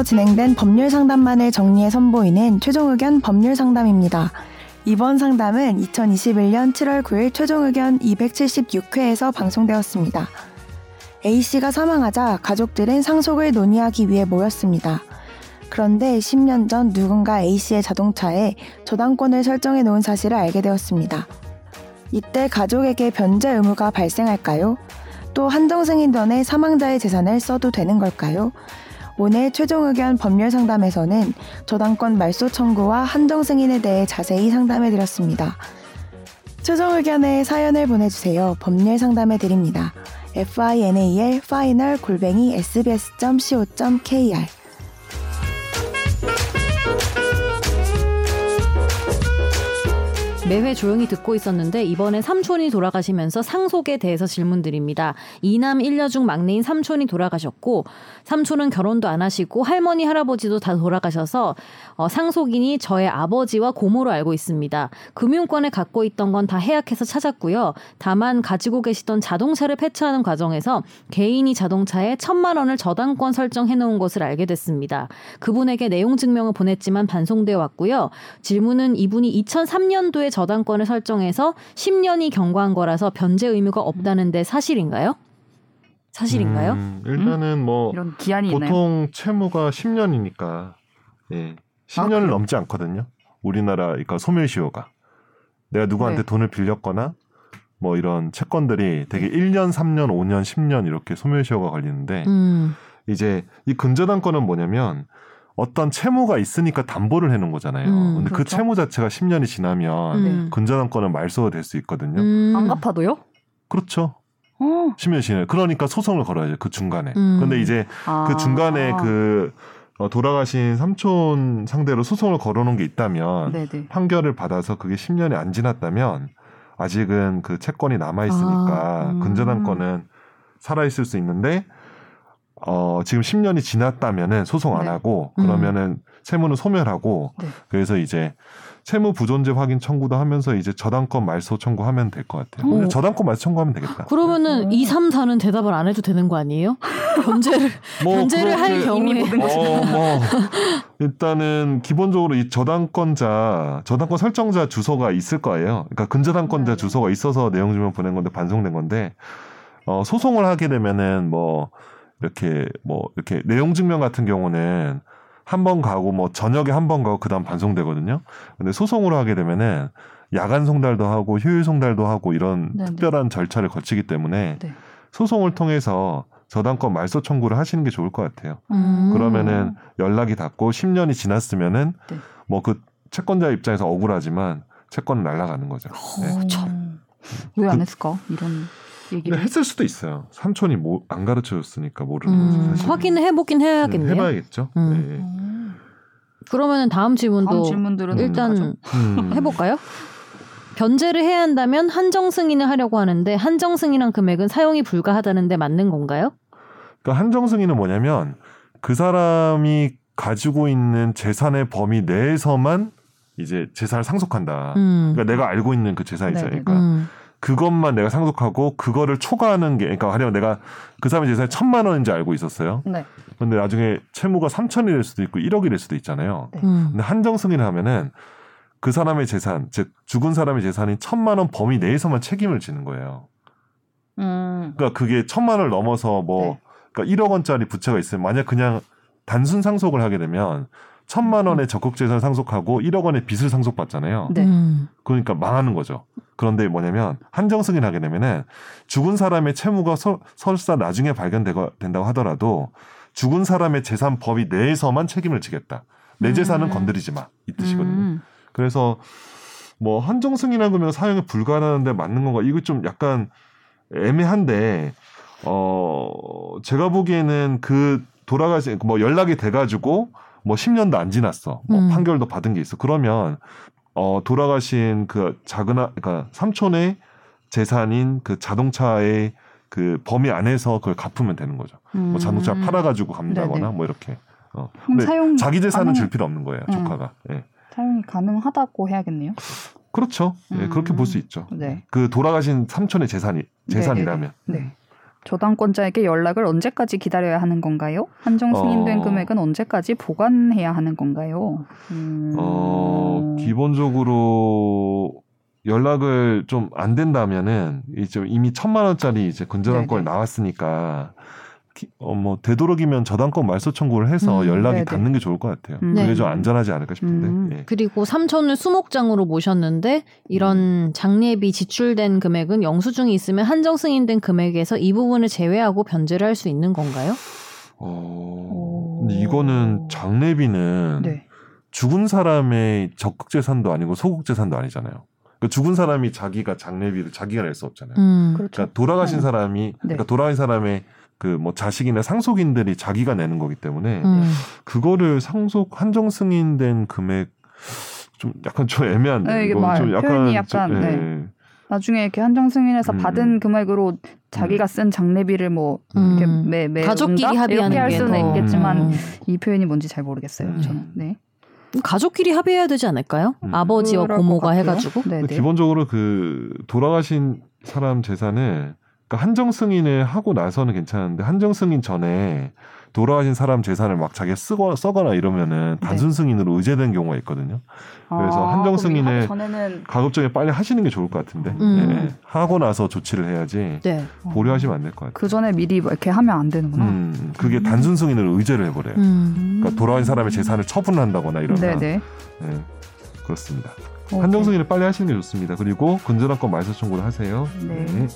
사무소에서 진행된 법률 상담만을 정리해 선보이는 최종 의견 법률 상담입니다. 이번 상담은 2021년 7월 9일 최종 의견 276회에서 방송되었습니다. A씨가 사망하자 가족들은 상속을 논의하기 위해 모였습니다. 그런데 10년 전 누군가 A씨의 자동차에 저당권을 설정해 놓은 사실을 알게 되었습니다. 이때 가족에게 변제 의무가 발생할까요? 또 한정승인 전에 사망자의 재산을 써도 되는 걸까요? 오늘 최종 의견 법률 상담에서는 저당권 말소 청구와 한정 승인에 대해 자세히 상담해 드렸습니다. 최종 의견에 사연을 보내주세요. 법률 상담해 드립니다. final final 골뱅이 sbs.co.kr 매회 조용히 듣고 있었는데 이번엔 삼촌이 돌아가시면서 상속에 대해서 질문드립니다. 이남 일녀 중 막내인 삼촌이 돌아가셨고 삼촌은 결혼도 안 하시고 할머니 할아버지도 다 돌아가셔서 어, 상속인이 저의 아버지와 고모로 알고 있습니다. 금융권을 갖고 있던 건 다 해약해서 찾았고요. 다만 가지고 계시던 자동차를 폐차하는 과정에서 개인이 자동차에 천만 원을 저당권 설정해 놓은 것을 알게 됐습니다. 그분에게 내용 증명을 보냈지만 반송되어 왔고요. 질문은 이분이 2003년도에 저당권을 설정해서 10년이 경과한 거라서 변제 의무가 없다는데 사실인가요? 사실인가요? 음, 일단은 뭐 이런 기한이 있나요? 보통 채무가 10년이니까 예, 10년을 그래요? 넘지 않거든요. 우리나라 그러니까 소멸시효가 내가 누구한테 네. 돈을 빌렸거나 뭐 이런 채권들이 되게 1년, 3년, 5년, 10년 이렇게 소멸시효가 걸리는데 음, 이제 이 근저당권은 뭐냐면 어떤 채무가 있으니까 담보를 해놓은 거잖아요. 음, 근데 그 그렇죠. 채무 자체가 10년이 지나면 음. 근저당권은 말소가 될 수 있거든요. 음. 안 갚아도요? 그렇죠. 어. 10년 지나요. 그러니까 소송을 걸어야죠. 그 중간에. 음. 근데 이제 아. 그 중간에 그 어, 돌아가신 삼촌 상대로 소송을 걸어놓은 게 있다면 네네. 판결을 받아서 그게 10년이 안 지났다면 아직은 그 채권이 남아 있으니까 아, 음. 근저당권은 살아 있을 수 있는데 어 지금 10년이 지났다면은 소송 안 네. 하고 음. 그러면은 채무는 소멸하고 네. 그래서 이제 채무 부존재 확인 청구도 하면서 이제 저당권 말소 청구하면 될 것 같아요. 오. 저당권 말소 청구하면 되겠다. 그러면은 음. 2, 3, 4는 대답을 안 해도 되는 거 아니에요? 변제를 뭐 변제를 할 경우에 어, 뭐 일단은 기본적으로 이 저당권자 저당권 설정자 주소가 있을 거예요. 그러니까 근저당권자 네. 주소가 있어서 내용 증명 보낸 건데 반송된 건데 어, 소송을 하게 되면은 뭐 이렇게 뭐 이렇게 내용 증명 같은 경우는 한 번 가고 뭐 저녁에 한 번 가고 그다음 반송되거든요. 근데 소송으로 하게 되면은 야간 송달도 하고 휴일 송달도 하고 이런 네네. 특별한 절차를 거치기 때문에 네. 소송을 통해서 저당권 말소 청구를 하시는 게 좋을 것 같아요. 음. 그러면은 연락이 닿고 10년이 지났으면은 네. 뭐그 채권자 입장에서 억울하지만 채권은 날아가는 거죠. 네. 어, 참. 왜안 그- 했을까? 이런 얘기를. 했을 수도 있어요. 삼촌이 뭐 안 가르쳐 줬으니까 모르는. 음, 사실. 확인을 해보긴 해야겠네요. 해봐야겠죠. 음. 네. 음. 그러면은 다음 질문도 다음 질문들은 일단. 음. 해볼까요? 변제를 해야 한다면 한정 승인을 하려고 하는데 한정 승인한 금액은 사용이 불가하다는데 맞는 건가요? 그러니까 한정 승인은 뭐냐면 그 사람이 가지고 있는 재산의 범위 내에서만 이제 재산을 상속한다. 음. 그러니까 내가 알고 있는 그 재산이죠. 네네. 그러니까 음. 그것만 내가 상속하고 그거를 초과하는 게 그러니까 하려면 내가 그 사람의 재산이 천만 원인지 알고 있었어요. 네. 근데 나중에 채무가 3천이 될 수도 있고 1억이 될 수도 있잖아요. 음. 근데 한정 승인을 하면은 그 사람의 재산, 즉 죽은 사람의 재산이 천만 원 범위 내에서만 책임을 지는 거예요. 음. 그러니까 그게 천만 원을 넘어서 뭐 네. 그러니까 1억 원짜리 부채가 있으면 만약 그냥 단순 상속을 하게 되면 천만 원의 적극 재산을 상속하고 1억 원의 빚을 상속받잖아요. 네. 음. 그러니까 망하는 거죠. 그런데 뭐냐면 한정 승인 하게 되면은 죽은 사람의 채무가 서- 설사 나중에 발견된다고 하더라도 죽은 사람의 재산 범위 내에서만 책임을 지겠다. 내 재산은 음. 건드리지 마. 이 뜻이거든요. 음. 그래서 뭐 한정 승인한 거면 사용이 불가능한데 맞는 건가? 이거 좀 약간 애매한데 어 제가 보기에는 그 돌아가신 뭐 연락이 돼가지고 뭐 10년도 안 지났어. 뭐 음. 판결도 받은 게 있어. 그러면 어 돌아가신 그 작은 아 그러니까 삼촌의 재산인 그 자동차의 그 범위 안에서 그걸 갚으면 되는 거죠. 뭐 자동차 음. 팔아 가지고 갚는다거나 네네. 뭐 이렇게. 어. 근데 사용 자기 재산은 가능- 줄 필요 없는 거예요. 음. 조카가. 예. 사용이 가능하다고 해야겠네요. 그렇죠. 예, 음. 그렇게 볼 수 있죠. 네. 그 돌아가신 삼촌의 재산이 재산이라면. 네. 저당권자에게 연락을 언제까지 기다려야 하는 건가요? 한정 승인된 어. 금액은 언제까지 보관해야 하는 건가요? 음. 어, 기본적으로 연락을 좀 안 된다면은 이제 이미 천만 원짜리 이제 근저당권이 네네. 나왔으니까 기- 어, 뭐 되도록이면 저당권 말소 청구를 해서 음, 연락이 네네. 닿는 게 좋을 것 같아요. 음. 그게 네. 좀 안전하지 않을까 싶은데. 음. 예. 그리고 삼촌을 수목장으로 모셨는데 이런 장례비 지출된 금액은 영수증이 있으면 한정 승인된 금액에서 이 부분을 제외하고 변제를 할 수 있는 건가요? 어, 근데 이거는 장례비는 네. 죽은 사람의 적극 재산도 아니고 소극 재산도 아니잖아요. 그러니까 죽은 사람이 자기가 장례비를 자기가 낼 수 없잖아요. 음. 그렇죠. 그러니까 돌아가신 네. 사람이 그러니까 돌아가신 사람의 그 뭐 자식이나 상속인들이 자기가 내는 거기 때문에 음. 그거를 상속 한정 승인된 금액 좀 약간 좀 애매한데 네, 이게 말, 좀 표현이 약간, 좀, 예. 네. 나중에 이렇게 한정 승인해서 음. 받은 금액으로 자기가 쓴 장례비를 뭐 이렇게 음. 매, 매 가족끼리 이렇게 합의하는 할게 수는 더- 있겠지만 음. 이 표현이 뭔지 잘 모르겠어요. 음. 저는. 네. 가족끼리 합의해야 되지 않을까요? 음. 아버지와 고모가. 해가지고. 네, 네. 기본적으로 그 돌아가신 사람 재산을 그러니까 한정 승인을 하고 나서는 괜찮은데 한정 승인 전에 돌아가신 사람 재산을 막 자기가 쓰거 써거나 이러면은 단순 승인으로 의제된 경우가 있거든요. 그래서 아, 한정 승인을 전에는 가급적이 빨리 하시는 게 좋을 것 같은데 음. 예. 하고 나서 조치를 해야지 네. 보류하시면 안 될 것 같아요. 그 전에 미리 뭐 이렇게 하면 안 되는구나. 음, 그게 단순 승인을 의제를 해버려요. 음. 그러니까 돌아가신 사람의 재산을 처분한다거나 이러면 네네. 예, 그렇습니다. 오케이. 한정 승인을 빨리 하시는 게 좋습니다. 그리고 근저당권 말소 청구를 하세요. 네. 네.